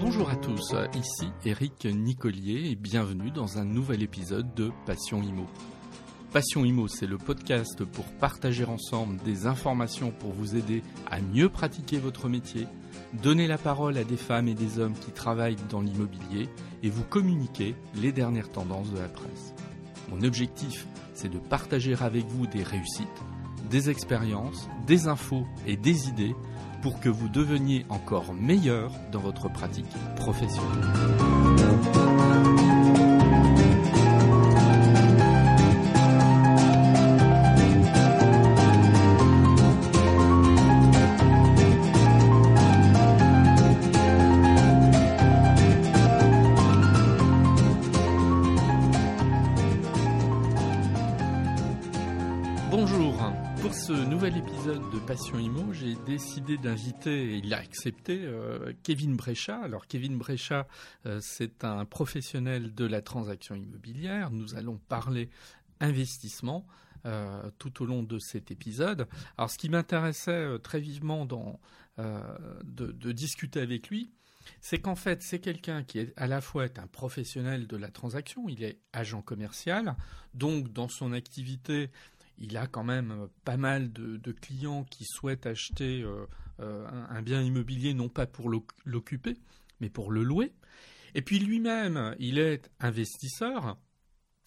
Bonjour à tous, ici Eric Nicolier et bienvenue dans un nouvel épisode de Passion Imo. Passion Imo, c'est le podcast pour partager ensemble des informations pour vous aider à mieux pratiquer votre métier, donner la parole à des femmes et des hommes qui travaillent dans l'immobilier et vous communiquer les dernières tendances de la presse. Mon objectif, c'est de partager avec vous des réussites, des expériences, des infos et des idées pour que vous deveniez encore meilleur dans votre pratique professionnelle. Décidé d'inviter, et il a accepté, euh, Kevin Bréchat. Alors Kevin Bréchat, euh, c'est un professionnel de la transaction immobilière. Nous allons parler investissement euh, tout au long de cet épisode. Alors ce qui m'intéressait très vivement dans, de, discuter avec lui, c'est qu'en fait, c'est quelqu'un qui est à la fois un professionnel de la transaction, il est agent commercial, donc dans son activité, il a quand même euh, pas mal de, clients qui souhaitent acheter euh, euh, un, bien immobilier non pas pour l'occuper, mais pour le louer. Et puis lui-même, il est investisseur.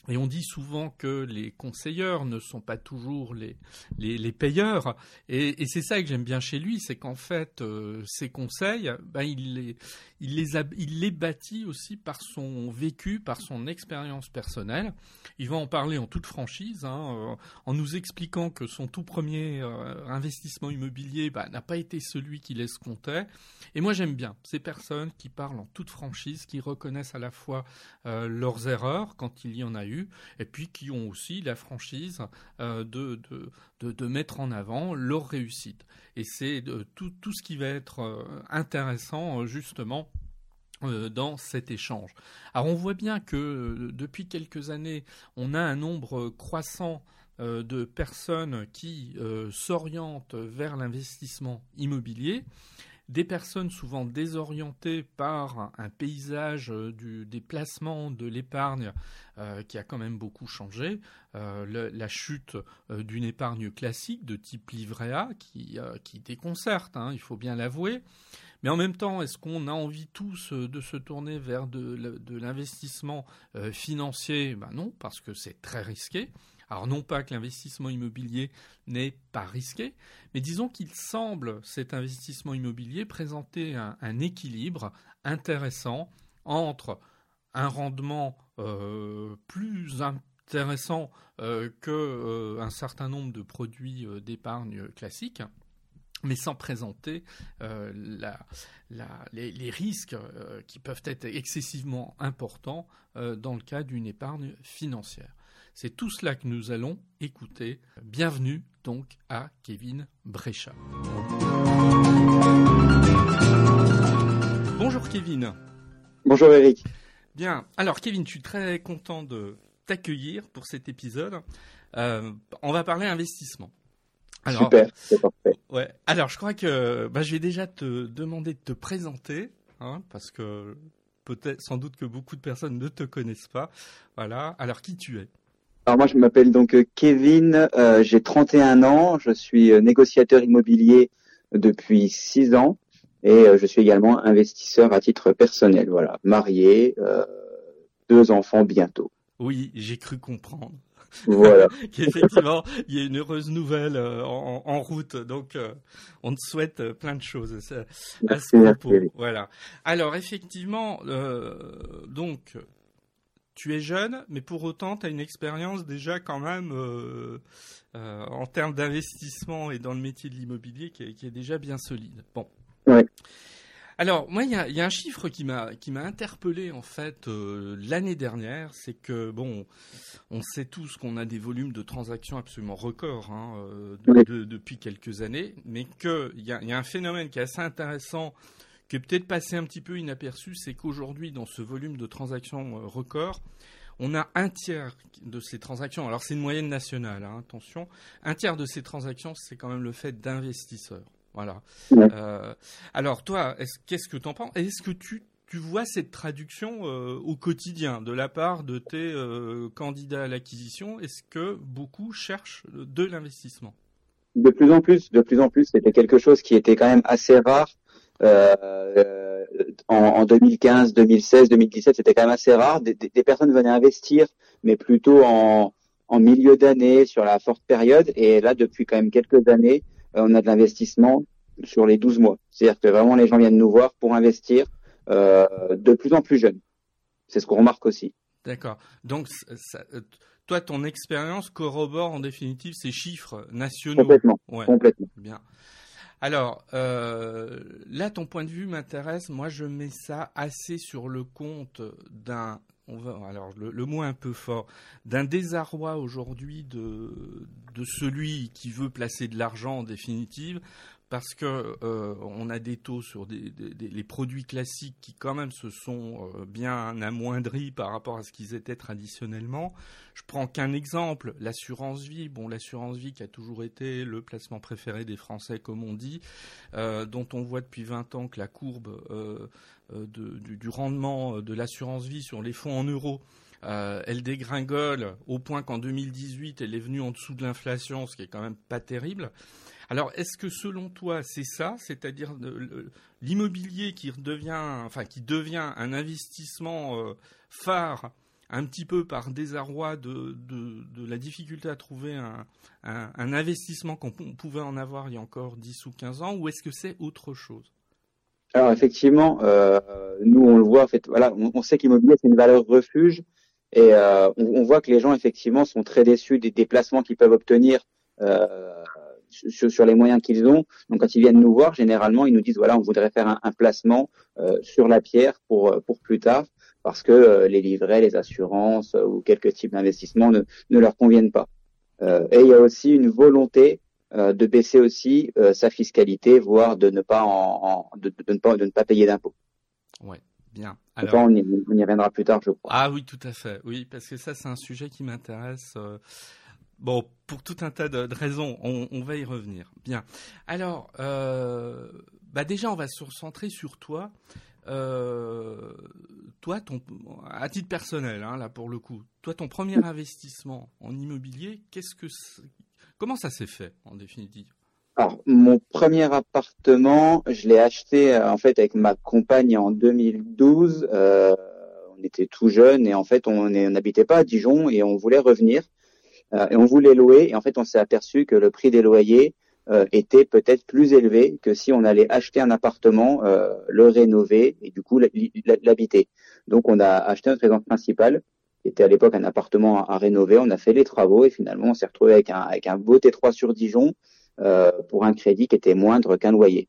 Et on dit souvent que les conseilleurs ne sont pas toujours les, payeurs. Et, c'est ça que j'aime bien chez lui, c'est qu'en fait, ses conseils, ben, il, les, bâtit aussi par son vécu, par son expérience personnelle. Il va en parler en toute franchise, hein, euh, en nous expliquant que son tout premier euh, investissement immobilier bah, n'a pas été celui qu'il escomptait. Et moi j'aime bien ces personnes qui parlent en toute franchise, qui reconnaissent à la fois euh, leurs erreurs quand il y en a eu, et puis qui ont aussi la franchise de, de, mettre en avant leur réussite. Et c'est tout, tout ce qui va être intéressant justement euh, dans cet échange. Alors on voit bien que euh, depuis quelques années, on a un nombre croissant euh, de personnes qui s'orientent vers l'investissement immobilier, des personnes souvent désorientées par un paysage du, des placements de l'épargne qui a quand même beaucoup changé, la chute d'une épargne classique de type livret A qui, déconcerte, hein, il faut bien l'avouer, mais en même temps, est-ce qu'on a envie tous euh, de se tourner vers de, l'investissement euh, financier? Ben Non, parce que c'est très risqué. Alors non pas que l'investissement immobilier n'est pas risqué, mais disons qu'il semble, cet investissement immobilier, présenter un, équilibre intéressant entre un rendement euh, plus intéressant qu'un certain nombre de produits d'épargne classiques mais sans présenter euh, les, risques euh, qui peuvent être excessivement importants euh, dans le cas d'une épargne financière. C'est tout cela que nous allons écouter. Bienvenue donc à Kevin Bréchat. Bonjour Kevin. Bonjour Eric. Bien, alors Kevin, je suis très content de t'accueillir pour cet épisode. on va parler investissement. Super, c'est parfait. Ouais. Alors, je crois que bah, je vais déjà te demander de te présenter, hein, parce que peut-être, sans doute que beaucoup de personnes ne te connaissent pas. Voilà. Alors, qui tu es? Alors moi, je m'appelle donc euh, Kevin. Euh, j'ai 31 ans. Je suis euh, négociateur immobilier depuis 6 ans et je suis également investisseur à titre personnel. Voilà, marié, deux enfants bientôt. Oui, j'ai cru comprendre. Voilà. Effectivement, il y a une heureuse nouvelle en, route. Donc, on te souhaite plein de choses à, ce propos. Voilà. Alors, effectivement, donc, tu es jeune, mais pour autant, tu as une expérience déjà quand même en termes d'investissement et dans le métier de l'immobilier qui, qui, est déjà bien solide. Bon. Ouais. Alors, moi, il y a, un chiffre qui m'a qui m'a interpellé en fait euh, l'année dernière, c'est que bon, on sait tous qu'on a des volumes de transactions absolument records hein, euh, depuis quelques années, mais qu'il y a, y a un phénomène qui est assez intéressant, qui est peut-être passé un petit peu inaperçu, c'est qu'aujourd'hui, dans ce volume de transactions euh, records, on a un tiers de ces transactions, alors c'est une moyenne nationale, hein, attention, un tiers de ces transactions, c'est quand même le fait d'investisseurs. Voilà. Euh, alors toi, qu'est-ce que tu en penses? Est-ce que tu, tu vois cette traduction au quotidien de la part de tes candidats à l'acquisition? Est-ce que beaucoup cherchent de l'investissement? De plus en plus, de plus en plus. C'était quelque chose qui était quand même assez rare. Euh, en, en, 2015, 2016, 2017, c'était quand même assez rare. Des, des, personnes venaient investir, mais plutôt en, en milieu d'année, sur la forte période. Et là, depuis quand même quelques années, euh, on a de l'investissement sur les 12 mois. C'est-à-dire que vraiment, les gens viennent nous voir pour investir euh, de plus en plus jeunes. C'est ce qu'on remarque aussi. D'accord. Donc, ça, euh, toi, ton expérience corrobore en définitive ces chiffres nationaux. Complètement. Complètement. Bien. Alors, euh, là, ton point de vue m'intéresse. Moi, je mets ça assez sur le compte d'un on va, alors le, mot un peu fort, d'un désarroi aujourd'hui de celui qui veut placer de l'argent en définitive, parce que euh, on a des taux sur les produits classiques qui quand même se sont euh, bien amoindris par rapport à ce qu'ils étaient traditionnellement. Je prends qu'un exemple, l'assurance vie. Bon, l'assurance vie qui a toujours été le placement préféré des Français, comme on dit, euh, dont on voit depuis 20 ans que la courbe du, du, rendement de l'assurance vie sur les fonds en euros elle dégringole au point qu'en 2018, elle est venue en dessous de l'inflation, ce qui est quand même pas terrible. Alors, est-ce que selon toi, c'est ça, c'est-à-dire l'immobilier qui devient, enfin, qui devient un investissement euh, phare un petit peu par désarroi de, la difficulté à trouver un, investissement qu'on pouvait en avoir il y a encore 10 ou 15 ans, ou est-ce que c'est autre chose? Alors effectivement, euh, nous on le voit, en fait, voilà, on, sait qu'immobilier c'est une valeur refuge, et euh, on, voit que les gens effectivement sont très déçus des déplacements qu'ils peuvent obtenir sur, les moyens qu'ils ont. Donc quand ils viennent nous voir, généralement ils nous disent voilà on voudrait faire un, placement euh, sur la pierre pour euh, pour plus tard parce que euh, les livrets, les assurances ou quelques types d'investissements ne, ne leur conviennent pas. et il y a aussi une volonté de baisser aussi sa fiscalité, voire de ne pas en, de, ne pas de ne pas payer d'impôts. Ouais. Bien. Alors, on, y, on, y, reviendra plus tard, je crois. Ah oui, tout à fait. Oui, parce que ça, c'est un sujet qui m'intéresse. Bon, pour tout un tas de, raisons, on, va y revenir. Bien. Alors, euh, bah déjà, on va se recentrer sur toi. Euh, toi, ton, à titre personnel, hein, là pour le coup, toi, ton premier investissement en immobilier, qu'est-ce que, comment ça s'est fait en définitive? Alors, mon premier appartement, je l'ai acheté en fait avec ma compagne en 2012. Euh, on était tout jeunes et en fait, on n'habitait pas à Dijon et on voulait revenir. Euh, et on voulait louer, et en fait on s'est aperçu que le prix des loyers euh, était peut-être plus élevé que si on allait acheter un appartement, euh, le rénover et du coup l'habiter. Donc on a acheté notre résidence principale, qui était à l'époque un appartement à, rénover. On a fait les travaux et finalement on s'est retrouvé avec un, avec un beau T3 sur Dijon pour un crédit qui était moindre qu'un loyer.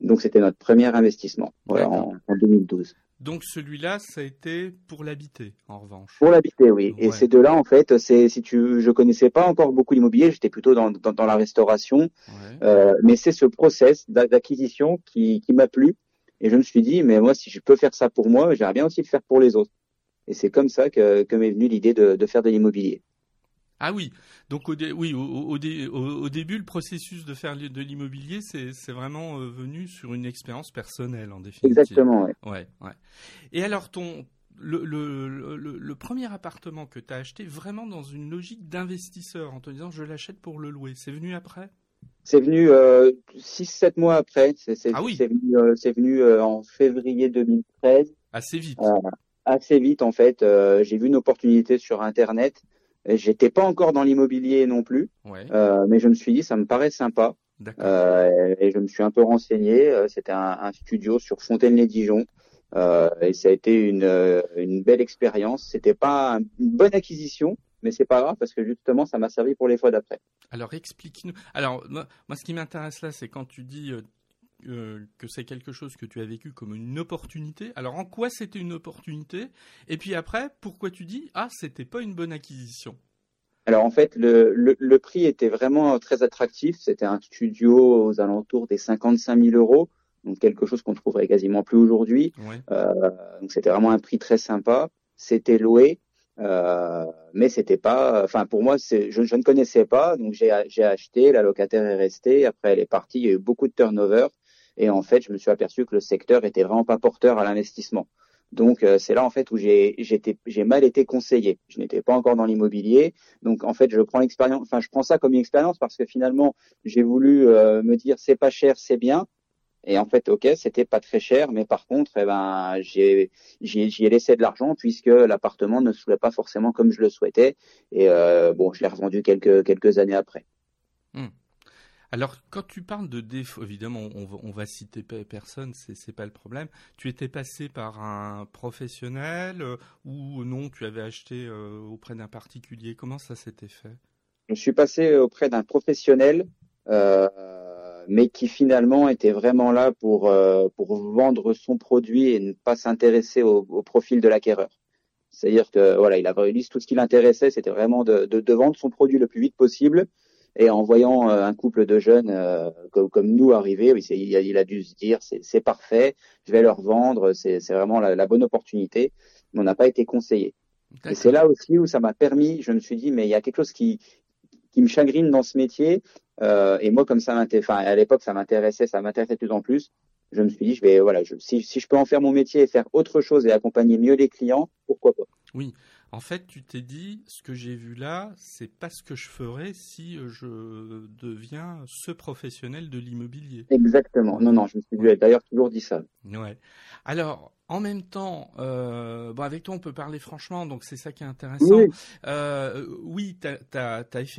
Donc c'était notre premier investissement en, en 2012. Donc celui-là, ça a été pour l'habiter, en revanche. Pour l'habiter, oui. Et ces deux-là, en fait, c'est si tu, je connaissais pas encore beaucoup l'immobilier, j'étais plutôt dans, dans, la restauration, euh, mais c'est ce process d'acquisition qui, qui m'a plu. Et je me suis dit, mais moi, si je peux faire ça pour moi, j'aimerais bien aussi le faire pour les autres. Et c'est comme ça que, que m'est venue l'idée de, de faire de l'immobilier. Ah oui, donc au, oui, au, début, le processus de faire de l'immobilier, c'est vraiment euh, venu sur une expérience personnelle en définitive. Exactement, oui. Ouais, ouais. Et alors, ton, le, le, le, premier appartement que tu as acheté, vraiment dans une logique d'investisseur, en te disant je l'achète pour le louer, c'est venu après? C'est venu euh, 6-7 mois après. C'est, ah oui. C'est venu, euh, venu euh, en février 2013. Assez vite. assez vite en fait. j'ai vu une opportunité sur Internet J'étais pas encore dans l'immobilier non plus, euh, mais je me suis dit ça me paraît sympa. Euh, et je me suis un peu renseigné. Euh, c'était un, un, studio sur Fontaine-les-Dijon. Euh, et ça a été une, une belle expérience. C'était pas une bonne acquisition, mais c'est pas grave parce que justement ça m'a servi pour les fois d'après. Alors explique-nous. Alors moi, moi, ce qui m'intéresse là, c'est quand tu dis euh, que c'est quelque chose que tu as vécu comme une opportunité. Alors en quoi c'était une opportunité? Et puis après, pourquoi tu dis ah c'était pas une bonne acquisition? Alors en fait, le, le, prix était vraiment très attractif. C'était un studio aux alentours des 55 000 euros, donc quelque chose qu'on trouverait quasiment plus aujourd'hui. Euh, donc c'était vraiment un prix très sympa. C'était loué, euh, mais c'était pas. Enfin pour moi, je, je ne connaissais pas, donc j'ai acheté. La locataire est restée. Après elle est partie. Il y a eu beaucoup de turnover. Et en fait, je me suis aperçu que le secteur était vraiment pas porteur à l'investissement. Donc c'est là en fait où j'ai j'ai mal été conseillé. Je n'étais pas encore dans l'immobilier, donc en fait je prends l'expérience, enfin je prends ça comme une expérience parce que finalement j'ai voulu me dire c'est pas cher, c'est bien. Et en fait, ok, c'était pas très cher, mais par contre, eh ben, j'ai, j'y ai laissé de l'argent puisque l'appartement ne se pas forcément comme je le souhaitais. Et euh, bon, je l'ai revendu quelques quelques années après. Hmm. Alors, quand tu parles de défaut, évidemment, on va, va citer personne, c'est c'est pas le problème. Tu étais passé par un professionnel euh, ou non Tu avais acheté euh, auprès d'un particulier Comment ça s'était fait? Je suis passé auprès d'un professionnel. Euh, mais qui finalement était vraiment là pour, pour vendre son produit et ne pas s'intéresser au, profil de l'acquéreur. C'est-à-dire que voilà, il avait tout ce qui l'intéressait, c'était vraiment de, de, vendre son produit le plus vite possible. Et en voyant euh, un couple de jeunes euh, comme, comme, nous arriver, oui, il, il, a dû se dire c'est parfait, je vais leur vendre, c'est vraiment la, la, bonne opportunité. Mais on n'a pas été conseillé. Et c'est là aussi où ça m'a permis, je me suis dit mais il y a quelque chose qui, qui me chagrine dans ce métier. Euh, et moi, comme ça enfin, à l'époque, ça m'intéressait, ça m'intéressait de plus en plus. Je me suis dit, je vais, voilà, je, si, si je peux en faire mon métier et faire autre chose et accompagner mieux les clients, pourquoi pas? Oui. En fait, tu t'es dit, ce que j'ai vu là, c'est pas ce que je ferais si je deviens ce professionnel de l'immobilier. Exactement. Non, non, je me suis d'ailleurs toujours dit ça. Ouais. Alors, en même temps, euh, bon, avec toi, on peut parler franchement, donc c'est ça qui est intéressant. Oui, euh, oui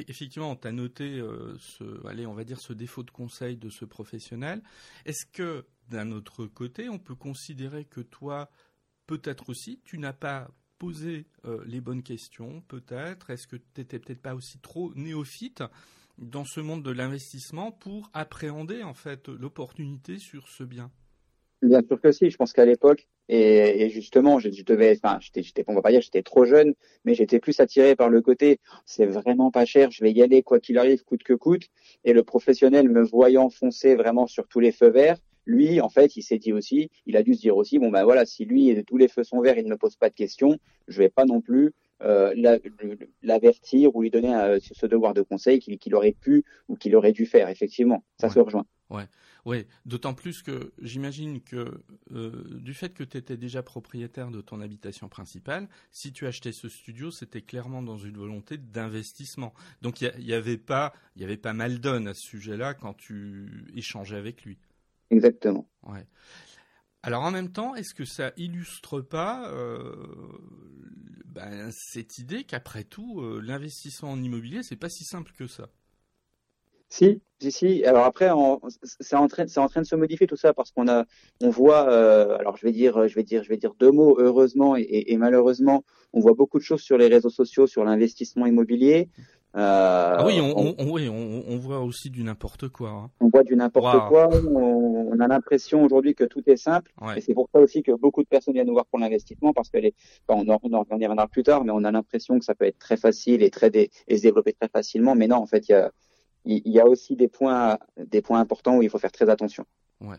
effectivement, t'as noté euh, ce, allez, on va dire ce défaut de conseil de ce professionnel. Est-ce que, d'un autre côté, on peut considérer que toi, peut-être aussi, tu n'as pas posé euh, les bonnes questions, peut-être Est-ce que tu n'étais peut-être pas aussi trop néophyte dans ce monde de l'investissement pour appréhender en fait l'opportunité sur ce bien? Bien sûr que si. Je pense qu'à l'époque, et, et, justement, je, je devais, enfin, j'étais, on va pas dire, j'étais trop jeune, mais j'étais plus attiré par le côté, c'est vraiment pas cher, je vais y aller quoi qu'il arrive, coûte que coûte. Et le professionnel me voyant foncer vraiment sur tous les feux verts, lui, en fait, il s'est dit aussi, il a dû se dire aussi, bon ben voilà, si lui tous les feux sont verts, il ne me pose pas de questions, je vais pas non plus euh, l'avertir ou lui donner euh, ce devoir de conseil qu'il aurait pu ou qu'il aurait dû faire. Effectivement, ça se rejoint. Ouais, ouais. D'autant plus que j'imagine que euh, du fait que tu étais déjà propriétaire de ton habitation principale, si tu achetais ce studio, c'était clairement dans une volonté d'investissement. Donc il y, avait pas, il y avait pas mal donne à ce sujet-là quand tu échangeais avec lui. Exactement. Ouais. Alors en même temps, est-ce que ça illustre pas euh, ben, cette idée qu'après tout, euh, l'investissement en immobilier, c'est pas si simple que ça? Si, si, si. Alors après, c'est en train, c'est en train de se modifier tout ça parce qu'on a, on voit. Euh, alors je vais dire, je vais dire, je vais dire deux mots. Heureusement et, et, malheureusement, on voit beaucoup de choses sur les réseaux sociaux sur l'investissement immobilier. Euh, ah oui, on, on, on, oui on, on, voit aussi du n'importe quoi. Hein. On voit du n'importe quoi. On, a l'impression aujourd'hui que tout est simple. Et c'est pour ça aussi que beaucoup de personnes viennent nous voir pour l'investissement parce que les, en, on en reviendra plus tard, mais on a l'impression que ça peut être très facile et très et se développer très facilement. Mais non, en fait, il y a, il y a aussi des points, des points importants où il faut faire très attention. Ouais.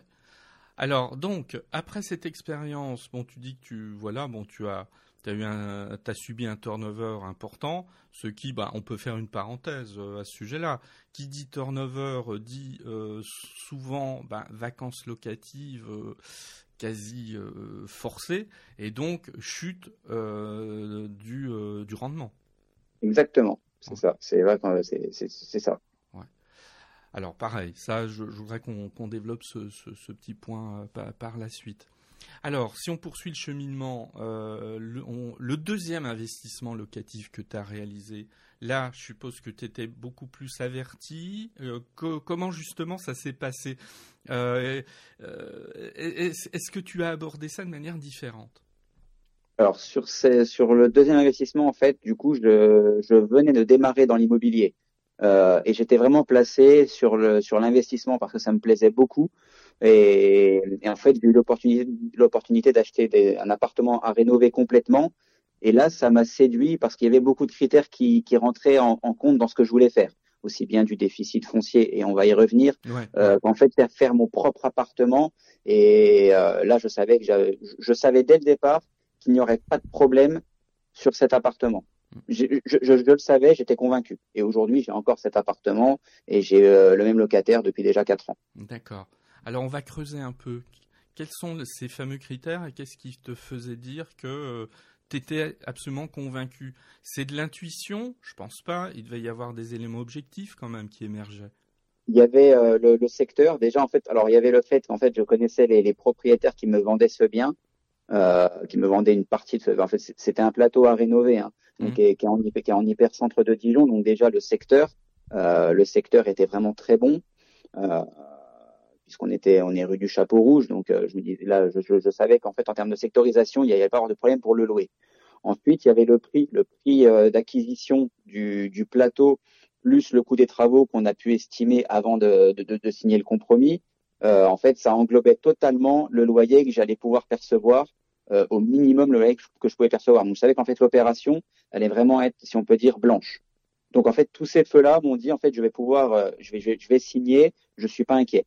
Alors donc après cette expérience, bon, tu dis que tu voilà, bon, tu as tu as, as subi un turnover important, ce qui, bah, on peut faire une parenthèse euh, à ce sujet-là. Qui dit turnover euh, dit euh, souvent bah, vacances locatives quasi forcées et donc chute du, du rendement. Exactement, c'est ça, c'est ça. Alors pareil, ça, je, voudrais qu'on développe ce, ce, petit point par la suite. Alors, si on poursuit le cheminement, euh, le, deuxième investissement locatif que tu as réalisé, là, je suppose que tu étais beaucoup plus averti. Euh, comment justement ça s'est passé euh, Est-ce que tu as abordé ça de manière différente? Alors sur, le deuxième investissement, en fait, du coup, je, venais de démarrer dans l'immobilier et j'étais vraiment placé sur l'investissement parce que ça me plaisait beaucoup. Et, en fait, j'ai eu l'opportunité d'acheter un appartement à rénover complètement. Et là, ça m'a séduit parce qu'il y avait beaucoup de critères qui, qui rentraient en, en, compte dans ce que je voulais faire, aussi bien du déficit foncier, et on va y revenir, ouais. euh, en fait, faire, faire mon propre appartement. Et euh, là, je savais que je savais dès le départ qu'il n'y aurait pas de problème sur cet appartement. Je, je, je, je le savais, j'étais convaincu. Et aujourd'hui, j'ai encore cet appartement et j'ai euh, le même locataire depuis déjà quatre ans. D'accord. Alors on va creuser un peu. quels sont ces fameux critères et qu'est-ce qui te faisait dire que tu étais absolument convaincu? C'est de l'intuition? Je pense pas. Il devait y avoir des éléments objectifs quand même qui émergeaient. Il y avait le, le, secteur déjà en fait. Alors il y avait le fait qu'en fait je connaissais les, les, propriétaires qui me vendaient ce bien, euh, qui me vendaient une partie de ce. En fait c'était un plateau à rénover, hein, donc, mmh. qui, est, qui, est en, qui, est, en, hypercentre de Dijon. Donc déjà le secteur, euh, le secteur était vraiment très bon. Euh, puisqu'on était on est rue du Chapeau Rouge, donc euh, je me dis là je, savais qu'en fait en termes de sectorisation il n'y avait pas de problème pour le louer. Ensuite il y avait le prix, le prix euh, d'acquisition du, plateau plus le coût des travaux qu'on a pu estimer avant de, signer le compromis. Euh, en fait ça englobait totalement le loyer que j'allais pouvoir percevoir au minimum le loyer que je pouvais percevoir. Donc je savais qu'en fait l'opération allait vraiment être si on peut dire blanche. Donc en fait tous ces feux là m'ont dit en fait je vais pouvoir je vais je vais, je vais signer, je suis pas inquiet.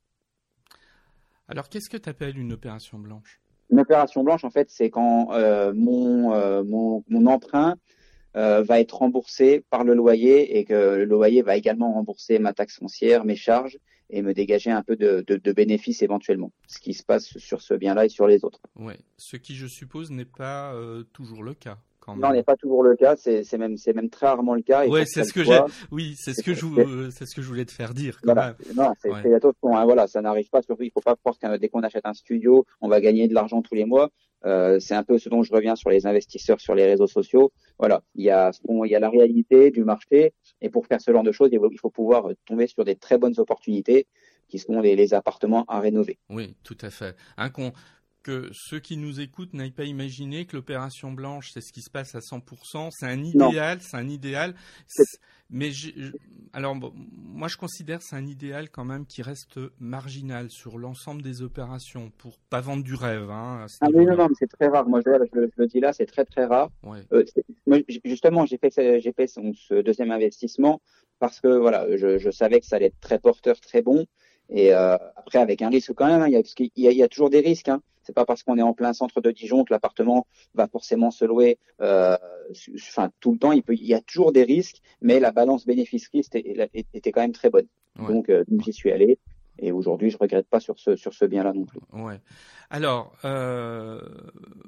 Alors, qu'est-ce que tu appelles une opération blanche? Une opération blanche, en fait, c'est quand euh, mon, euh, mon, mon, emprunt euh, va être remboursé par le loyer et que le loyer va également rembourser ma taxe foncière, mes charges et me dégager un peu de, de, de bénéfices éventuellement. Ce qui se passe sur ce bien-là et sur les autres. Oui, ce qui, je suppose, n'est pas toujours le cas. Non, n'est pas toujours le cas. C'est même, c'est même très rarement le cas. Ouais, c'est ce que j'ai. Oui, c'est ce que je, c'est ce que je voulais te faire dire. Quand voilà. Même. Non, c'est ouais. Hein, voilà, ça n'arrive pas. Surtout, il faut pas croire que dès qu'on achète un studio, on va gagner de l'argent tous les mois. Euh, c'est un peu ce dont je reviens sur les investisseurs sur les réseaux sociaux. Voilà, il y a, bon, il y a la réalité du marché, et pour faire ce genre de choses, il faut pouvoir tomber sur des très bonnes opportunités qui sont les, les appartements à rénover. Oui, tout à fait. Un con que ceux qui nous écoutent n'aillent pas imaginer que l'opération blanche, c'est ce qui se passe à 100%. C'est un idéal, c'est un idéal. Mais alors, bon, moi, je considère c'est un idéal quand même qui reste marginal sur l'ensemble des opérations pour pas vendre du rêve. Hein, ah oui, non, non, mais c'est très rare. Moi, je, je, je, le dis là, c'est très très rare. Ouais. Euh, moi, justement, j'ai fait, j'ai fait ce, ce, deuxième investissement parce que voilà, je, je savais que ça allait être très porteur, très bon. Et euh, après, avec un risque quand même, hein, il, y a, parce qu'il y, a, il y a toujours des risques. Hein. C'est pas parce qu'on est en plein centre de Dijon que l'appartement va forcément se louer. Euh, enfin, tout le temps, il, peut, il y a toujours des risques, mais la balance bénéfice-risque était, était, quand même très bonne. Ouais. Donc, euh, j'y suis allé. Et aujourd'hui, je regrette pas sur ce sur ce bien-là non plus. Ouais. Alors, euh,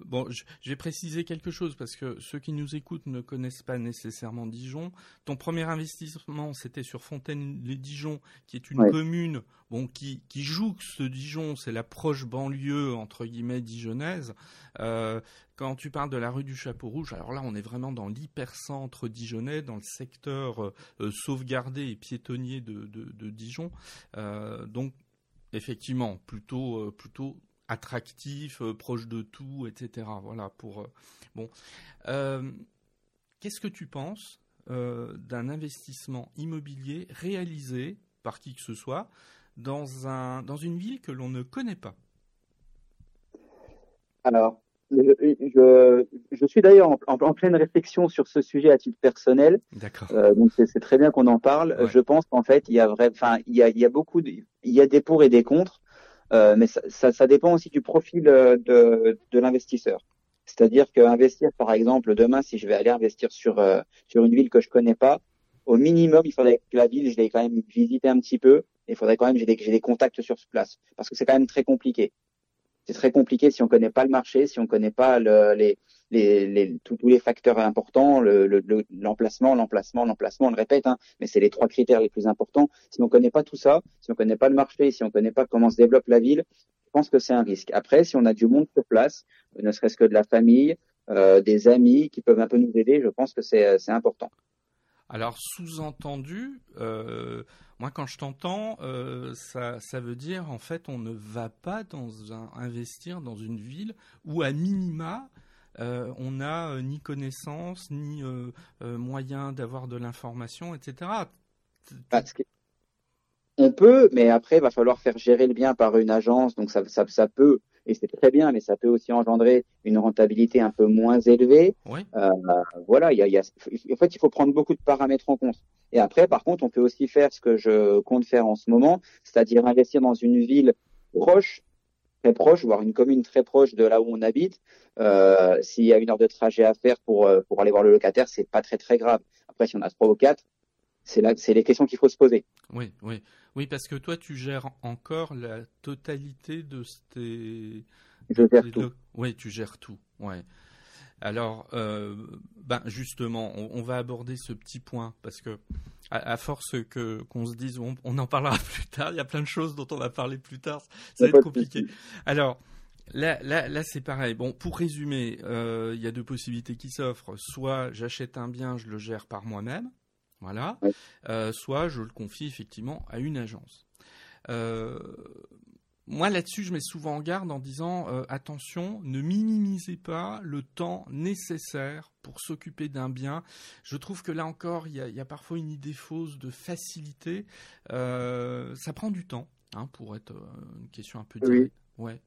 bon, je, vais préciser quelque chose parce que ceux qui nous écoutent ne connaissent pas nécessairement Dijon. Ton premier investissement, c'était sur Fontaine-les-Dijon, qui est une ouais. commune, bon, qui qui joue ce Dijon, c'est la proche banlieue entre guillemets dijonnaise. Euh, quand tu parles de la rue du Chapeau Rouge, alors là, on est vraiment dans l'hypercentre dijonnais, dans le secteur euh, sauvegardé et piétonnier de, de, de Dijon. Donc, effectivement, plutôt, plutôt attractif, euh, proche de tout, etc. Voilà pour euh, bon. Qu'est-ce que tu penses d'un investissement immobilier réalisé par qui que ce soit dans un dans une ville que l'on ne connaît pas? Alors, je, je, suis d'ailleurs en, en, en, pleine réflexion sur ce sujet à titre personnel. D'accord. Euh, donc c'est très bien qu'on en parle. Ouais. Je pense qu'en fait il y a vrai, enfin il y a, il y a beaucoup, de, il y a des pour et des contre, euh, mais ça, ça, ça, dépend aussi du profil euh, de, de l'investisseur. C'est-à-dire qu'investir, par exemple, demain, si je vais aller investir sur euh, sur une ville que je connais pas, au minimum, il faudrait que la ville, je l'ai quand même visité un petit peu. Il faudrait quand même que j'ai des, des contacts sur place, parce que c'est quand même très compliqué c'est très compliqué si on connaît pas le marché, si on connaît pas le, les, tous, les facteurs importants, l'emplacement, le, l'emplacement, l'emplacement, on le répète, hein, mais c'est les trois critères les plus importants. Si on connaît pas tout ça, si on connaît pas le marché, si on connaît pas comment se développe la ville, je pense que c'est un risque. Après, si on a du monde sur place, ne serait-ce que de la famille, euh, des amis qui peuvent un peu nous aider, je pense que c'est important. Alors, sous-entendu, euh, moi, quand je t'entends, euh, ça, ça, veut dire, en fait, on ne va pas investir dans une ville où, à minima, euh, on n'a euh, ni connaissance, ni euh, moyen d'avoir de l'information, etc. Parce que on peut, mais après, il va falloir faire gérer le bien par une agence, donc ça, ça, ça peut et c'est très bien, mais ça peut aussi engendrer une rentabilité un peu moins élevée. Oui. Euh, voilà, il y a, y a, en fait, il faut prendre beaucoup de paramètres en compte. Et après, par contre, on peut aussi faire ce que je compte faire en ce moment, c'est-à-dire investir dans une ville proche, très proche, voire une commune très proche de là où on habite. Euh, S'il y a une heure de trajet à faire pour, euh, pour aller voir le locataire, c'est pas très très grave. Après, si on a trois ou quatre, c'est là, c'est les questions qu'il faut se poser. Oui, oui, oui, parce que toi, tu gères encore la totalité de tes. Je gère tout. Oui, tu gères tout. Ouais. Alors, euh, ben justement, on, va aborder ce petit point parce que à, force que qu'on se dise, on, en parlera plus tard. Il y a plein de choses dont on va parler plus tard. Ça va être compliqué. Alors. Là, là, là c'est pareil. Bon, pour résumer, euh, il y a deux possibilités qui s'offrent. Soit j'achète un bien, je le gère par moi-même, voilà. Euh, soit je le confie effectivement à une agence. Euh, moi là-dessus, je mets souvent en garde en disant euh, attention, ne minimisez pas le temps nécessaire pour s'occuper d'un bien. Je trouve que là encore, il y, a, parfois une idée fausse de facilité. ça prend du temps, hein, pour être une question un peu directe. Ouais.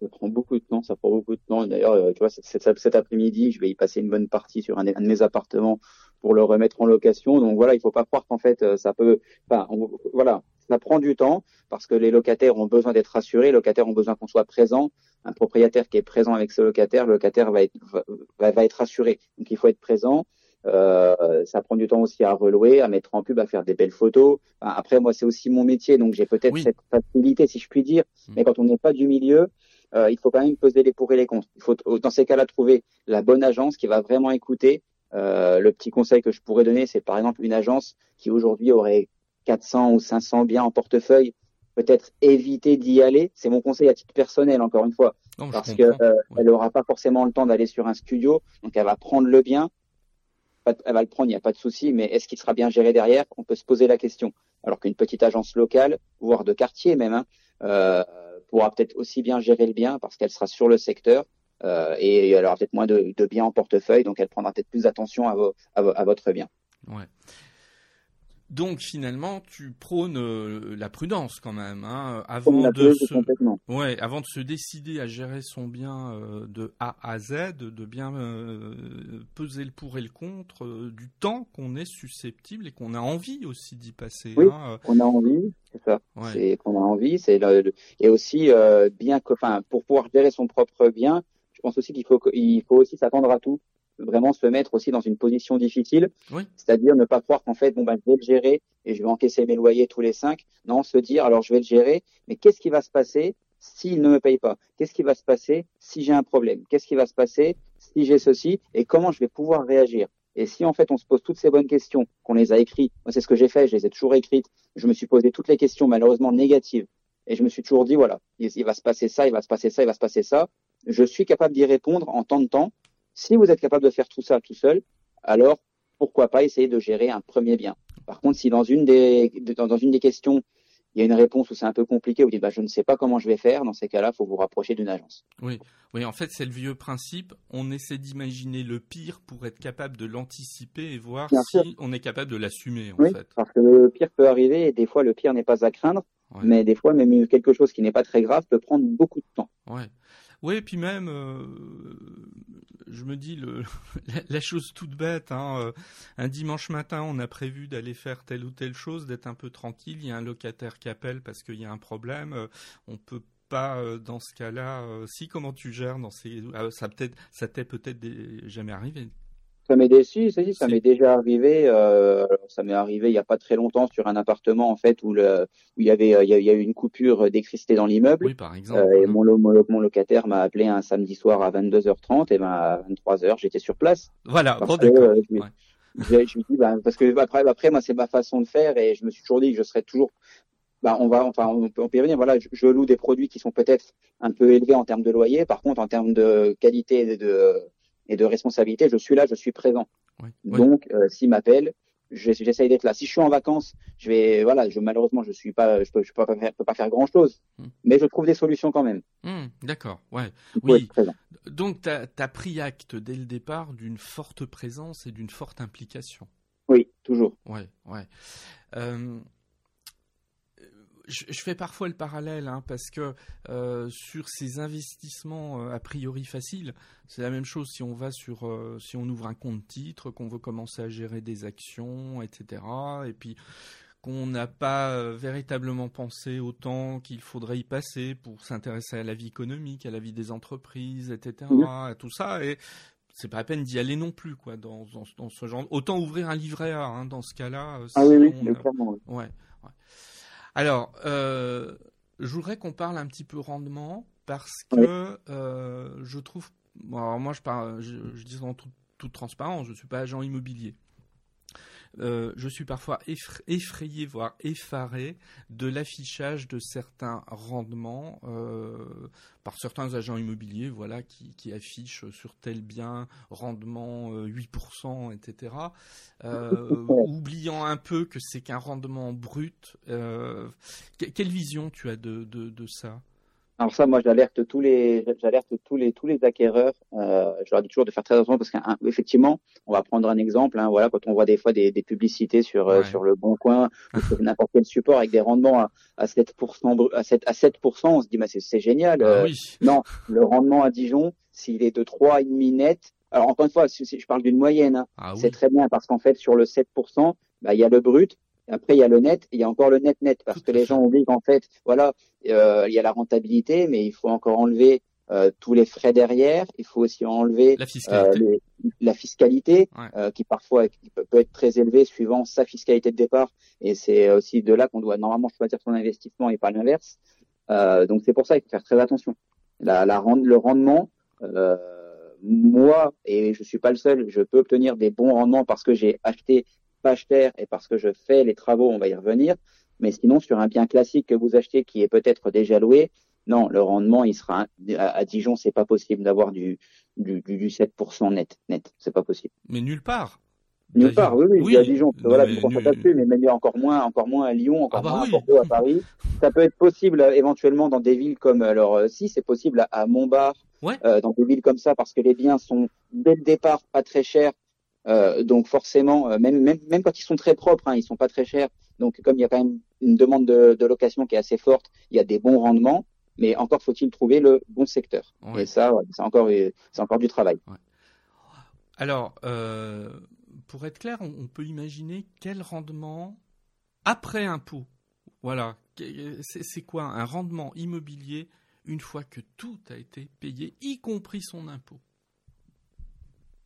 Ça prend beaucoup de temps, ça prend beaucoup de temps. D'ailleurs, tu vois, cet, après-midi, je vais y passer une bonne partie sur un, de mes appartements pour le remettre en location. Donc voilà, il faut pas croire qu'en fait euh, ça peut, enfin voilà, ça prend du temps parce que les locataires ont besoin d'être rassurés, les locataires ont besoin qu'on soit présent. Un propriétaire qui est présent avec ce locataire, le locataire va être va, va être rassuré. Donc il faut être présent. Euh, ça prend du temps aussi à relouer, à mettre en pub, à faire des belles photos. après, moi, c'est aussi mon métier, donc j'ai peut-être cette facilité, si je puis dire. Mmh. Mais quand on n'est pas du milieu, euh, il faut quand même peser les pour et les contre. Il faut, dans ces cas-là, trouver la bonne agence qui va vraiment écouter euh, le petit conseil que je pourrais donner, c'est par exemple une agence qui aujourd'hui aurait 400 ou 500 biens en portefeuille, peut-être éviter d'y aller. C'est mon conseil à titre personnel, encore une fois, parce qu'elle euh, n'aura pas forcément le temps d'aller sur un studio, donc elle va prendre le bien. Elle va le prendre, il n'y a pas de souci, mais est-ce qu'il sera bien géré derrière? On peut se poser la question. Alors qu'une petite agence locale, voire de quartier même, hein, euh, pourra peut-être aussi bien gérer le bien parce qu'elle sera sur le secteur euh, et elle aura peut-être moins de, biens en portefeuille, donc elle prendra peut-être plus attention à, à, votre bien. Ouais. Donc finalement, tu prônes euh, la prudence quand même, hein, avant de se, ouais, avant de se décider à gérer son bien euh, de A à Z, de bien peser le pour et le contre du temps qu'on est susceptible et qu'on a envie aussi d'y passer. Oui, hein, on a envie, c'est ça. C'est qu'on a envie, c'est et aussi bien que, enfin, pour pouvoir gérer son propre bien, pense aussi qu'il faut, il faut aussi s'attendre à tout, vraiment se mettre aussi dans une position difficile, c'est-à-dire ne pas croire qu'en fait, bon ben, je vais le gérer et je vais encaisser mes loyers tous les cinq. Non, se dire, alors je vais le gérer, mais qu'est-ce qui va se passer s'il ne me paye pas? Qu'est-ce qui va se passer si j'ai un problème? Qu'est-ce qui va se passer si j'ai ceci Et comment je vais pouvoir réagir? Et si en fait on se pose toutes ces bonnes questions, qu'on les a écrites, moi c'est ce que j'ai fait, je les ai toujours écrites, je me suis posé toutes les questions malheureusement négatives, et je me suis toujours dit voilà, il va se passer ça, il va se passer ça, il va se passer ça, je suis capable d'y répondre en temps de temps. Si vous êtes capable de faire tout ça tout seul, alors pourquoi pas essayer de gérer un premier bien. Par contre, si dans une des, dans une des questions, il y a une réponse où c'est un peu compliqué, vous dites bah, je ne sais pas comment je vais faire, dans ces cas-là, il faut vous rapprocher d'une agence. Oui, oui, en fait, c'est le vieux principe. On essaie d'imaginer le pire pour être capable de l'anticiper et voir si on est capable de l'assumer. oui, parce que le pire peut arriver et des fois le pire n'est pas à craindre, mais des fois même quelque chose qui n'est pas très grave peut prendre beaucoup de temps. Ouais. Oui, puis même, euh, je me dis la, chose toute bête. Hein, euh, un dimanche matin, on a prévu d'aller faire telle ou telle chose, d'être un peu tranquille. Il y a un locataire qui appelle parce qu'il y a un problème. Euh, on peut pas dans ce cas-là. si comment tu gères dans ces, ça peut-être, ça t'est peut-être jamais arrivé. Ça m'est déçu, ça, ça m'est déjà arrivé. Euh, ça m'est arrivé il n'y a pas très longtemps sur un appartement en fait où, le, où il y avait il y a, eu une coupure d'électricité dans l'immeuble. Oui, par exemple. Euh, et mon, mon, locataire m'a appelé un samedi soir à 22h30 et ben à 23h j'étais sur place. Voilà. Bon, euh, je, ouais. je, je, lui dis ben, parce que après après moi c'est ma façon de faire et je me suis toujours dit que je serais toujours bah, on va, enfin, on peut, on peut y revenir. Voilà, je, je loue des produits qui sont peut-être un peu élevés en termes de loyer. Par contre, en termes de qualité de, et de responsabilité. Je suis là, je suis présent. Donc, euh, s'il m'appelle, j'essaye d'être là. Si je suis en vacances, je vais, voilà, je, malheureusement, je suis pas, je peux, je peux pas faire, peux pas faire grand chose, hmm. mais je trouve des solutions quand même. Hmm, d'accord, ouais. Oui. Donc, tu as, pris acte dès le départ d'une forte présence et d'une forte implication. Oui, toujours. Ouais, ouais. Euh, je, fais parfois le parallèle hein, parce que euh, sur ces investissements euh, a priori faciles, c'est la même chose si on va sur, euh, si on ouvre un compte titre, qu'on veut commencer à gérer des actions, etc. Et puis qu'on n'a pas véritablement pensé au temps qu'il faudrait y passer pour s'intéresser à la vie économique, à la vie des entreprises, etc. À tout ça et c'est pas la peine d'y aller non plus, quoi, dans, dans, ce genre. Autant ouvrir un livret A, hein, dans ce cas-là. ah oui, oui, clairement. Ouais, ouais. Alors, euh, je voudrais qu'on parle un petit peu rendement parce que euh, je trouve. moi, je, parle, je, je dis en toute transparence, je ne suis pas agent immobilier. Euh, je suis parfois effrayé, voire effaré de l'affichage de certains rendements euh, par certains agents immobiliers, voilà, qui, affichent sur tel bien rendement 8%, etc. oubliant un peu que c'est qu'un rendement brut. quelle vision tu as de ça? Alors ça, moi, j'alerte tous les, j'alerte tous les tous les acquéreurs. Euh, je leur dis toujours de faire très attention parce qu'effectivement, on va prendre un exemple. Hein, voilà, quand on voit des fois des, des publicités sur euh, sur le Bon Coin ou sur n'importe quel support avec des rendements à, à 7% à 7 à 7%, on se dit mais c'est génial. Ah euh, oui. Non, le rendement à Dijon, s'il est de 3,5 net. Alors encore une fois, si, je parle d'une moyenne, hein, ah c'est très bien parce qu'en fait sur le 7%, bah, il y a le brut, après, il y a le net, il y a encore le net net, parce que les gens oublient qu'en fait, voilà, euh, il y a la rentabilité, mais il faut encore enlever euh, tous les frais derrière. Il faut aussi enlever la fiscalité, euh, la fiscalité euh, qui parfois peut être très élevée suivant sa fiscalité de départ. Et c'est aussi de là qu'on doit normalement choisir son investissement et pas l'inverse. donc c'est pour ça qu'il faut faire très attention. La, la le rendement, moi, et je suis pas le seul, je peux obtenir des bons rendements parce que j'ai acheté pas cher et parce que je fais les travaux, on va y revenir. Mais sinon, sur un bien classique que vous achetez qui est peut-être déjà loué, non, le rendement, il sera à Dijon, c'est pas possible d'avoir du, du, du, 7% net, net, c'est pas possible. Mais nulle part. Nulle part, oui, oui, à Dijon. voilà, vous pensez là-dessus, mais même encore moins, encore moins à Lyon, encore ah bah moins à Bordeaux, à Paris. Ça peut être possible euh, éventuellement dans des villes comme, alors euh, si, c'est possible à, Montbard, euh, dans des villes comme ça, parce que les biens sont dès le départ pas très chers euh, donc forcément, euh, même, même, même quand ils sont très propres, hein, ils sont pas très chers. Donc comme il y a quand même une demande de, de location qui est assez forte, il y a des bons rendements, mais encore faut-il trouver le bon secteur. Et ça, c'est encore, c'est encore du travail. Alors, euh, pour être clair, on, peut imaginer quel rendement après impôt. Voilà, c'est quoi un rendement immobilier une fois que tout a été payé, y compris son impôt?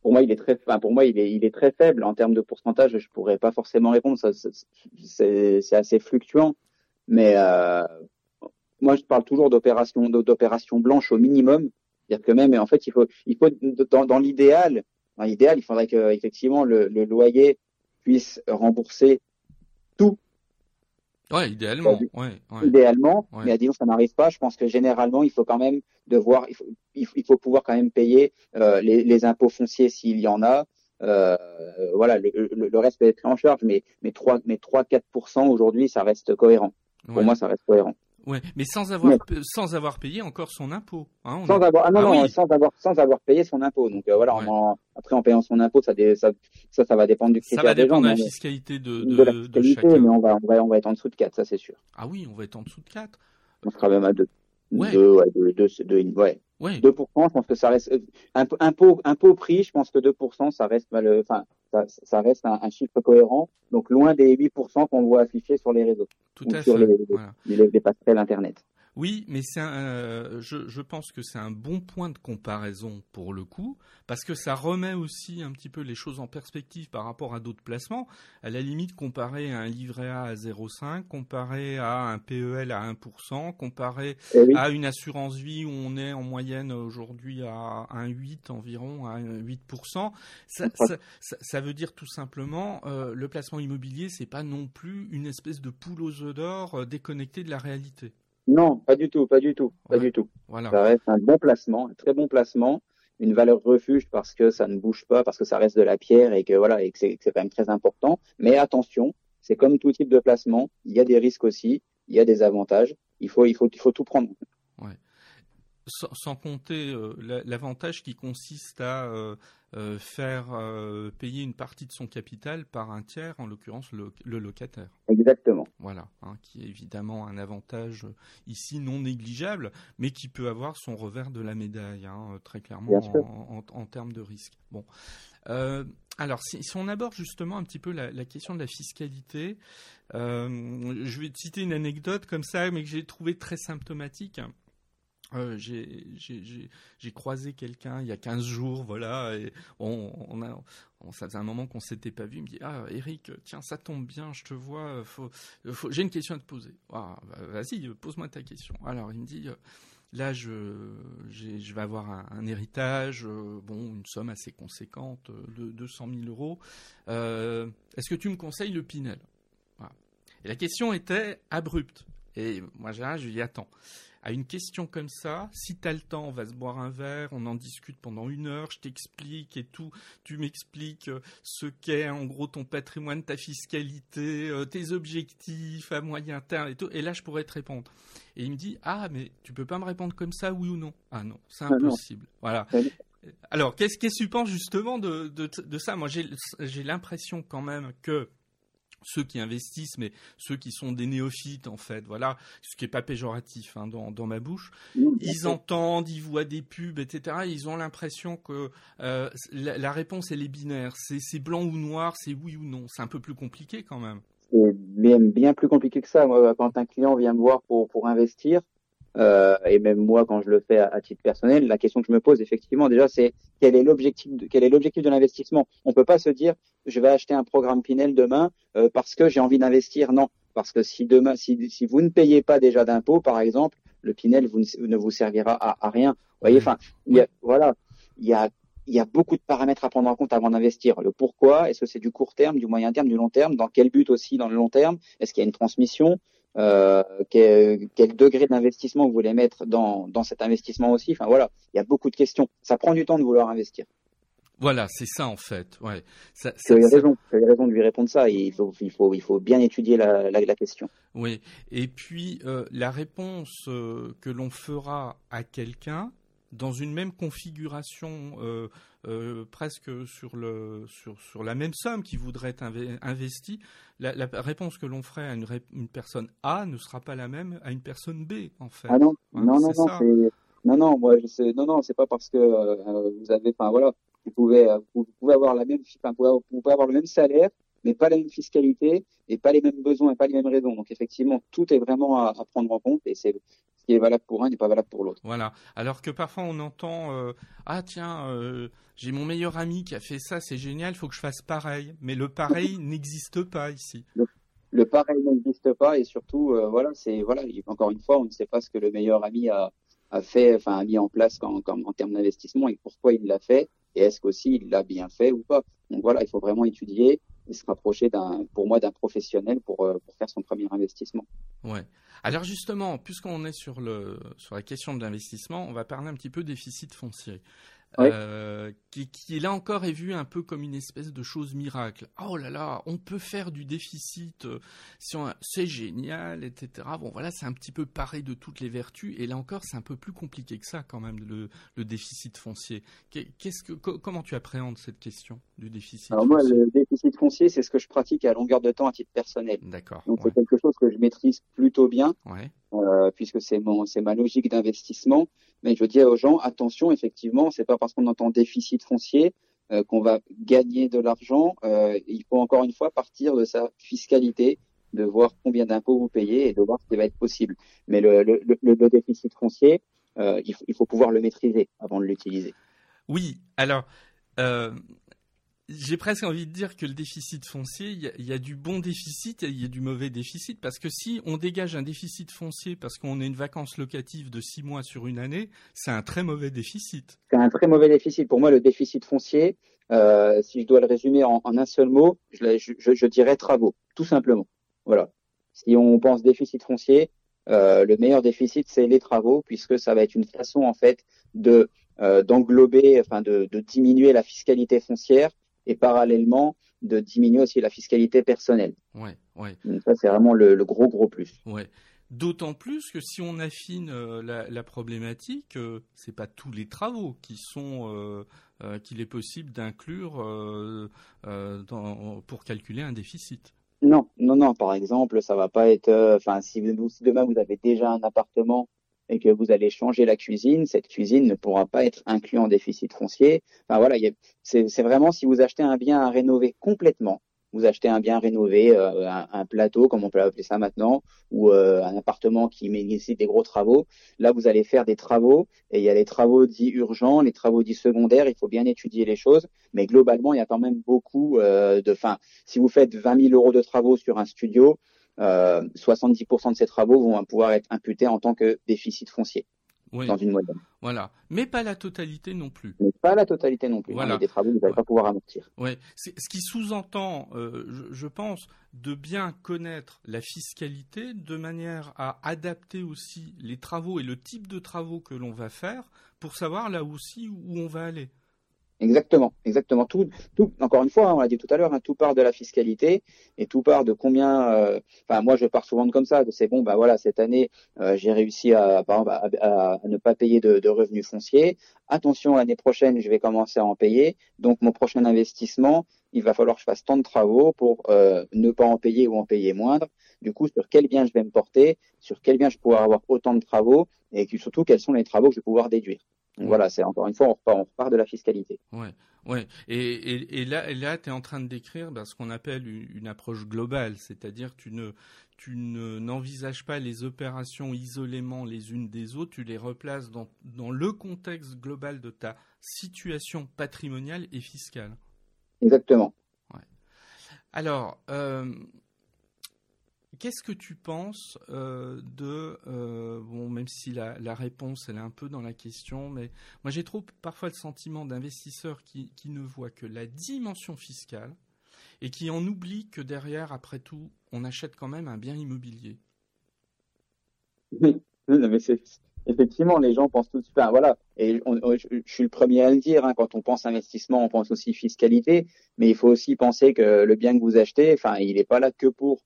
Pour moi, il est très, enfin, pour moi, il est, il est très faible en termes de pourcentage. Je pourrais pas forcément répondre. Ça, c'est assez fluctuant. Mais euh, moi, je parle toujours d'opérations, d'opérations blanches au minimum. C'est-à-dire que même, en fait, il faut, il faut dans, dans l'idéal, dans l'idéal, il faudrait que effectivement le, le loyer puisse rembourser Ouais, idéalement. Ouais, Idéalement, mais à Dijon ça n'arrive pas. Je pense que généralement il faut quand même devoir, il faut, il faut pouvoir quand même payer euh, les, les, impôts fonciers s'il y en a. Euh, voilà, le, le, reste peut être pris en charge, mais mais 3 mais 3 4% aujourd'hui ça reste cohérent. Pour moi ça reste cohérent. Ouais, mais sans avoir sans avoir payé encore son impôt. Hein, sans avoir ah non, ah non sans avoir sans avoir payé son impôt. Donc euh, voilà, après en payant son impôt, ça, ça, ça ça va dépendre du critère Ça va dépendre de la fiscalité de de, de, la fiscalité, mais on va on va on va être en dessous de 4, ça c'est sûr. Ah oui, on va être en dessous de 4. On sera même à 2. Ouais. 2 ouais, 2 2 2 ouais. Ouais. 2%, je pense que ça reste un euh, impôt impôt prix, je pense que 2% ça reste mal enfin ça, ça reste un, un, chiffre cohérent, donc loin des 8% qu'on voit affichés sur les réseaux. Tout à sur fait. Les, voilà. les, les passerelles internet. Oui, mais c'est euh, je, je, pense que c'est un bon point de comparaison pour le coup, parce que ça remet aussi un petit peu les choses en perspective par rapport à d'autres placements. À la limite, comparer un livret A à 0,5, comparer à un PEL à 1%, comparer eh à une assurance vie où on est en moyenne aujourd'hui à 1,8 environ, à 8%. Ça, ça, ça, veut dire tout simplement, euh, le placement immobilier, c'est pas non plus une espèce de poule aux œufs d'or euh, déconnectée de la réalité. Non, pas du tout, pas du tout, pas du tout. Voilà. Ça reste un bon placement, un très bon placement, une valeur refuge parce que ça ne bouge pas, parce que ça reste de la pierre et que voilà, et que c'est quand même très important. Mais attention, c'est comme tout type de placement, il y a des risques aussi, il y a des avantages. Il faut, il faut, il faut tout prendre. Sans, compter euh, l'avantage qui consiste à euh, euh, faire payer une partie de son capital par un tiers, en l'occurrence le, locataire. Exactement. Voilà, hein, qui est évidemment un avantage ici non négligeable, mais qui peut avoir son revers de la médaille, hein, très clairement en, termes de risque. Bon. alors, si, on aborde justement un petit peu la, la question de la fiscalité, je vais te citer une anecdote comme ça, mais que j'ai trouvé très symptomatique. Euh, j'ai croisé quelqu'un il y a 15 jours, voilà, et on, a, ça faisait un moment qu'on s'était pas vu. Il me dit ah Eric, tiens ça tombe bien, je te vois, faut, faut, j'ai une question à te poser. Ah, vas-y, pose-moi ta question. Alors il me dit là je, vais avoir un, héritage, euh, bon une somme assez conséquente de 200 000 euros. Euh, est-ce que tu me conseilles le Pinel? Et la question était abrupte. Et moi j'ai je lui dis attends à une question comme ça, si tu as le temps, on va se boire un verre, on en discute pendant une heure, je t'explique et tout, tu m'expliques euh, ce qu'est en gros ton patrimoine, ta fiscalité, euh, tes objectifs à moyen terme et tout, et là je pourrais te répondre. Et il me dit, ah mais tu peux pas me répondre comme ça, oui ou non? Ah non, c'est ah impossible. Voilà. Alors, qu'est-ce que tu penses justement de, de ça? Moi, j'ai l'impression quand même que ceux qui investissent, mais ceux qui sont des néophytes en fait, voilà, ce qui est pas péjoratif hein, dans, ma bouche, ils entendent, ils voient des pubs, etc. Ils ont l'impression que euh, la, réponse elle est binaire, c'est blanc ou noir, c'est oui ou non. C'est un peu plus compliqué quand même. C'est bien, bien plus compliqué que ça. Moi, quand un client vient me voir pour, pour investir, euh, et même moi quand je le fais à, titre personnel, la question que je me pose effectivement déjà c'est quel est l'objectif de, quel est l'objectif de l'investissement? On peut pas se dire je vais acheter un programme Pinel demain euh, parce que j'ai envie d'investir. Non, parce que si demain si, si vous ne payez pas déjà d'impôts par exemple, le Pinel vous ne, vous servira à, à rien. Vous voyez, enfin, y a, voilà, il y a il y a beaucoup de paramètres à prendre en compte avant d'investir. Le pourquoi, est-ce que c'est du court terme, du moyen terme, du long terme? Dans quel but aussi dans le long terme? Est-ce qu'il y a une transmission? Euh, quel, degré d'investissement vous voulez mettre dans, dans cet investissement aussi? Enfin voilà, il y a beaucoup de questions. Ça prend du temps de vouloir investir. Voilà, c'est ça en fait. Ouais. Ça, ça, raison. raison de lui répondre ça. Il faut, il faut, il faut bien étudier la, la, question. Oui. Et puis euh, la réponse euh, que l'on fera à quelqu'un dans une même configuration euh, euh, presque sur, le, sur, sur la même somme qui voudrait être investie, la, la, réponse que l'on ferait à une, une, personne A ne sera pas la même à une personne B, en fait. Ah non, hein, non, non, non, non, non, moi, je sais, non, non, c'est pas parce que euh, vous avez, enfin voilà, vous pouvez, vous pouvez avoir la même, enfin, vous pouvez avoir le même salaire, mais pas la même fiscalité et pas les mêmes besoins et pas les mêmes raisons. Donc effectivement, tout est vraiment à, à prendre en compte et c'est ce qui est valable pour un n'est pas valable pour l'autre. Voilà. Alors que parfois on entend euh, ah tiens euh, j'ai mon meilleur ami qui a fait ça, c'est génial, il faut que je fasse pareil. Mais le pareil n'existe pas ici. Le, pareil n'existe pas et surtout euh, voilà c'est voilà encore une fois on ne sait pas ce que le meilleur ami a a fait, enfin a mis en place en, en termes d'investissement et pourquoi il l'a fait et est-ce qu'aussi il l'a bien fait ou pas. Donc voilà, il faut vraiment étudier se rapprocher d'un, pour moi, d'un professionnel pour, euh, pour faire son premier investissement. Ouais. Alors justement, puisqu'on est sur sur la question de l'investissement, on va parler un petit peu déficit foncier. Euh, qui, qui, là encore est vu un peu comme une espèce de chose miracle. Oh là là, on peut faire du déficit, euh, c'est génial, etc. Bon voilà, c'est un petit peu pareil de toutes les vertus, et là encore c'est un peu plus compliqué que ça quand même le, le déficit foncier. Qu'est-ce que, comment tu appréhendes cette question du déficit Alors moi, le déficit foncier, c'est ce que je pratique à longueur de temps à titre personnel. D'accord. Donc c'est quelque chose que je maîtrise plutôt bien, ouais. Euh, puisque c'est mon, c'est ma logique d'investissement. Mais je dis aux gens, attention, effectivement, c'est pas parce qu'on entend déficit foncier euh, qu'on va gagner de l'argent. Euh, il faut encore une fois partir de sa fiscalité, de voir combien d'impôts vous payez et de voir ce qui va être possible. Mais le, le, le, déficit foncier, euh, il, faut, il, faut, pouvoir le maîtriser avant de l'utiliser. Oui, alors j'ai presque envie de dire que le déficit foncier, il y, a, du bon déficit et il y a du mauvais déficit, parce que si on dégage un déficit foncier parce qu'on a une vacance locative de six mois sur une année, c'est un très mauvais déficit. C'est un très mauvais déficit. Pour moi, le déficit foncier, euh, si je dois le résumer en, un seul mot, je, je, dirais travaux, tout simplement. Voilà. Si on pense déficit foncier, euh, le meilleur déficit, c'est les travaux, puisque ça va être une façon en fait de euh, d'englober, enfin de diminuer la fiscalité foncière et parallèlement de diminuer aussi la fiscalité personnelle. Ouais, ouais. ça, c'est vraiment le, gros, gros plus. Ouais. D'autant plus que si on affine euh, la, problématique, euh, c'est pas tous les travaux qui sont euh, qu'il est possible d'inclure pour calculer un déficit. Non, non, non. Par exemple, ça va pas être. Enfin, si, si demain vous avez déjà un appartement et que vous allez changer la cuisine, cette cuisine ne pourra pas être inclue en déficit foncier. Enfin voilà, c'est vraiment si vous achetez un bien à rénover complètement, vous achetez un bien rénové, euh, un, plateau, comme on peut appeler ça maintenant, ou euh, un appartement qui nécessite des gros travaux. Là, vous allez faire des travaux, et il y a les travaux dits urgents, les travaux dits secondaires. Il faut bien étudier les choses, mais globalement, il y a quand même beaucoup euh, de. Enfin, si vous faites 20 000 euros de travaux sur un studio, 70% de ces travaux vont pouvoir être imputés en tant que déficit foncier dans une moyenne. Voilà, mais pas la totalité non plus. Mais pas la totalité non plus. Voilà. A des travaux que vous n'allez pas pouvoir amortir. Ouais. Ce qui sous-entend, euh, je, pense, de bien connaître la fiscalité de manière à adapter aussi les travaux et le type de travaux que l'on va faire pour savoir là aussi où on va aller. Exactement, exactement. Tout, tout, encore une fois, hein, on l'a dit tout à l'heure, hein, tout part de la fiscalité et tout part de combien. Euh, enfin, moi, je pars souvent comme ça. C'est bon, bah voilà, cette année, euh, j'ai réussi à, par exemple, à, ne pas payer de, de revenus fonciers. Attention, l'année prochaine, je vais commencer à en payer. Donc, mon prochain investissement, il va falloir que je fasse tant de travaux pour euh, ne pas en payer ou en payer moindre. Du coup, sur quel bien je vais me porter, sur quel bien je pourrai avoir autant de travaux et surtout quels sont les travaux que je vais pouvoir déduire. Donc voilà, c'est encore une fois, on repart, on repart de la fiscalité. Ouais, ouais. Et, et, et là, là tu es en train de décrire ben, ce qu'on appelle une, approche globale, c'est-à-dire tu ne, tu ne, n'envisages pas les opérations isolément les unes des autres, tu les replaces dans, dans le contexte global de ta situation patrimoniale et fiscale. Exactement. Ouais. Alors, euh, Qu'est-ce que tu penses euh, de euh, bon même si la, réponse elle est un peu dans la question mais moi j'ai trop parfois le sentiment d'investisseurs qui, ne voient que la dimension fiscale et qui en oublient que derrière après tout on achète quand même un bien immobilier. Oui, effectivement les gens pensent tout de suite voilà et je, suis le premier à le dire hein, quand on pense investissement on pense aussi fiscalité mais il faut aussi penser que le bien que vous achetez enfin il n'est pas là que pour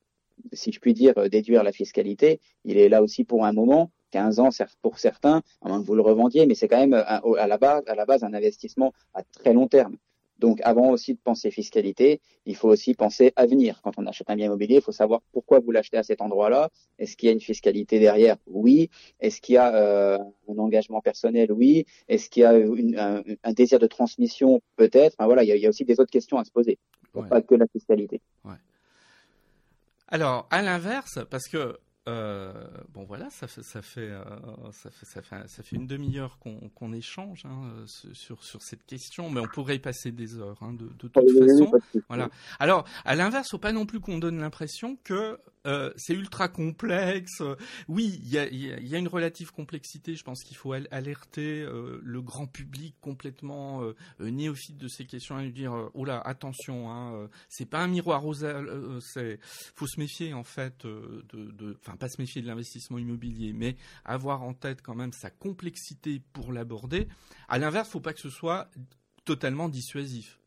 si je puis dire, déduire la fiscalité, il est là aussi pour un moment, 15 ans pour certains, à moins que vous le revendiez, mais c'est quand même à la, base, à la base un investissement à très long terme. Donc avant aussi de penser fiscalité, il faut aussi penser avenir. Quand on achète un bien immobilier, il faut savoir pourquoi vous l'achetez à cet endroit-là. Est-ce qu'il y a une fiscalité derrière? Oui. Est-ce qu'il y a euh, un engagement personnel? Oui. Est-ce qu'il y a un, désir de transmission? Peut-être. Enfin, voilà, il y, a, aussi des autres questions à se poser, pas que la fiscalité. Ouais. Alors, à l'inverse, parce que euh, bon voilà, ça fait ça fait, euh, ça fait ça fait ça fait une demi-heure qu'on échange hein, sur sur cette question, mais on pourrait y passer des heures hein, de, de, toute façon. Voilà. Alors à l'inverse, faut pas non plus qu'on donne l'impression que euh, c'est ultra complexe. Oui, il y a, une relative complexité. Je pense qu'il faut alerter euh, le grand public complètement euh, néophyte de ces questions et lui dire oh là attention, hein, c'est pas un miroir rosal. c'est faut se méfier en fait de, enfin pas se méfier de l'investissement immobilier, mais avoir en tête quand même sa complexité pour l'aborder. À l'inverse, faut pas que ce soit totalement dissuasif.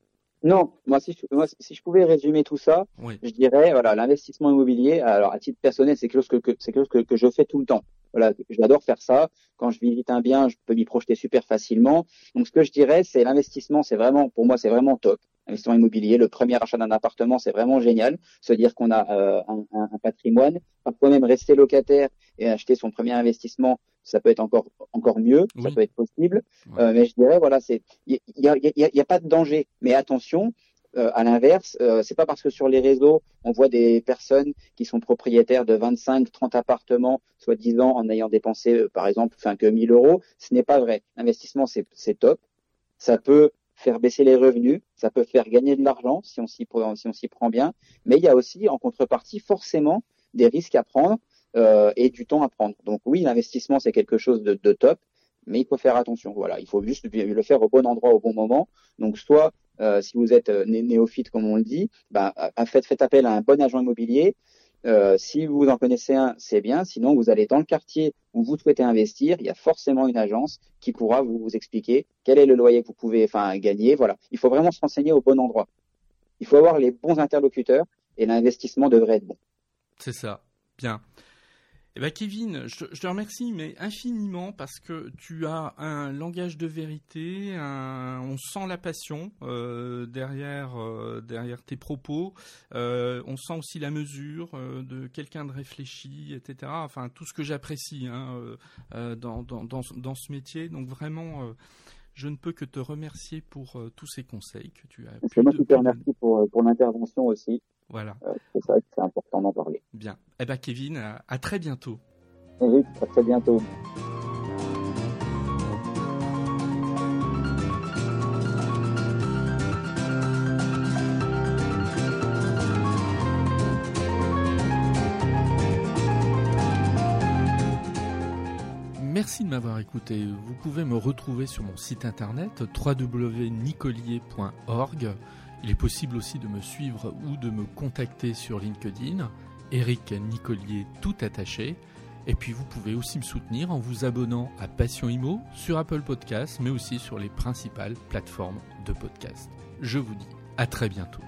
Non, moi si, je, moi si je pouvais résumer tout ça, je dirais voilà l'investissement immobilier. Alors à titre personnel, c'est quelque chose que, c'est quelque chose que, je fais tout le temps. Voilà, j'adore faire ça. Quand je visite un bien, je peux m'y projeter super facilement. Donc ce que je dirais, c'est l'investissement, c'est vraiment pour moi c'est vraiment top. Investissement immobilier, le premier achat d'un appartement, c'est vraiment génial. Se dire qu'on a euh, un, un, patrimoine, parfois même rester locataire et acheter son premier investissement, ça peut être encore encore mieux, ça peut être possible. Euh, mais je dirais voilà, c'est il y a, y, a, y a, pas de danger, mais attention. Euh, à l'inverse, euh, c'est pas parce que sur les réseaux on voit des personnes qui sont propriétaires de 25, 30 appartements, soi-disant en ayant dépensé euh, par exemple enfin que 1000 euros, ce n'est pas vrai. L'investissement c'est top, ça peut faire baisser les revenus, ça peut faire gagner de l'argent si on s'y si on s'y prend bien, mais il y a aussi en contrepartie forcément des risques à prendre euh, et du temps à prendre. Donc oui, l'investissement c'est quelque chose de, top, mais il faut faire attention. Voilà, il faut juste le faire au bon endroit au bon moment. Donc soit euh, si vous êtes euh, néophyte comme on le dit, bah, faites, appel à un bon agent immobilier. Si vous en connaissez un, c'est bien. Sinon, vous allez dans le quartier où vous souhaitez investir. Il y a forcément une agence qui pourra vous, vous expliquer quel est le loyer que vous pouvez gagner. Voilà. Il faut vraiment se renseigner au bon endroit. Il faut avoir les bons interlocuteurs et l'investissement devrait être bon. C'est ça. Bien. Eh ben Kevin, je, te remercie mais infiniment parce que tu as un langage de vérité, on sent la passion euh, derrière euh, derrière tes propos, euh, on sent aussi la mesure de quelqu'un de réfléchi, etc. Enfin tout ce que j'apprécie hein, dans, dans, dans, dans, ce métier. Donc vraiment, Je ne peux que te remercier pour tous ces conseils que tu as. Moi qui te remercie pour, pour l'intervention aussi. Voilà. c'est vrai que c'est important d'en parler. Bien. Eh bien, Kevin, à, très bientôt. Eric, à très bientôt. Merci de m'avoir écouté. Vous pouvez me retrouver sur mon site internet www.nicolier.org. Il est possible aussi de me suivre ou de me contacter sur LinkedIn, Eric Nicolier tout attaché. Et puis vous pouvez aussi me soutenir en vous abonnant à Passion Imo sur Apple Podcasts, mais aussi sur les principales plateformes de podcast. Je vous dis à très bientôt.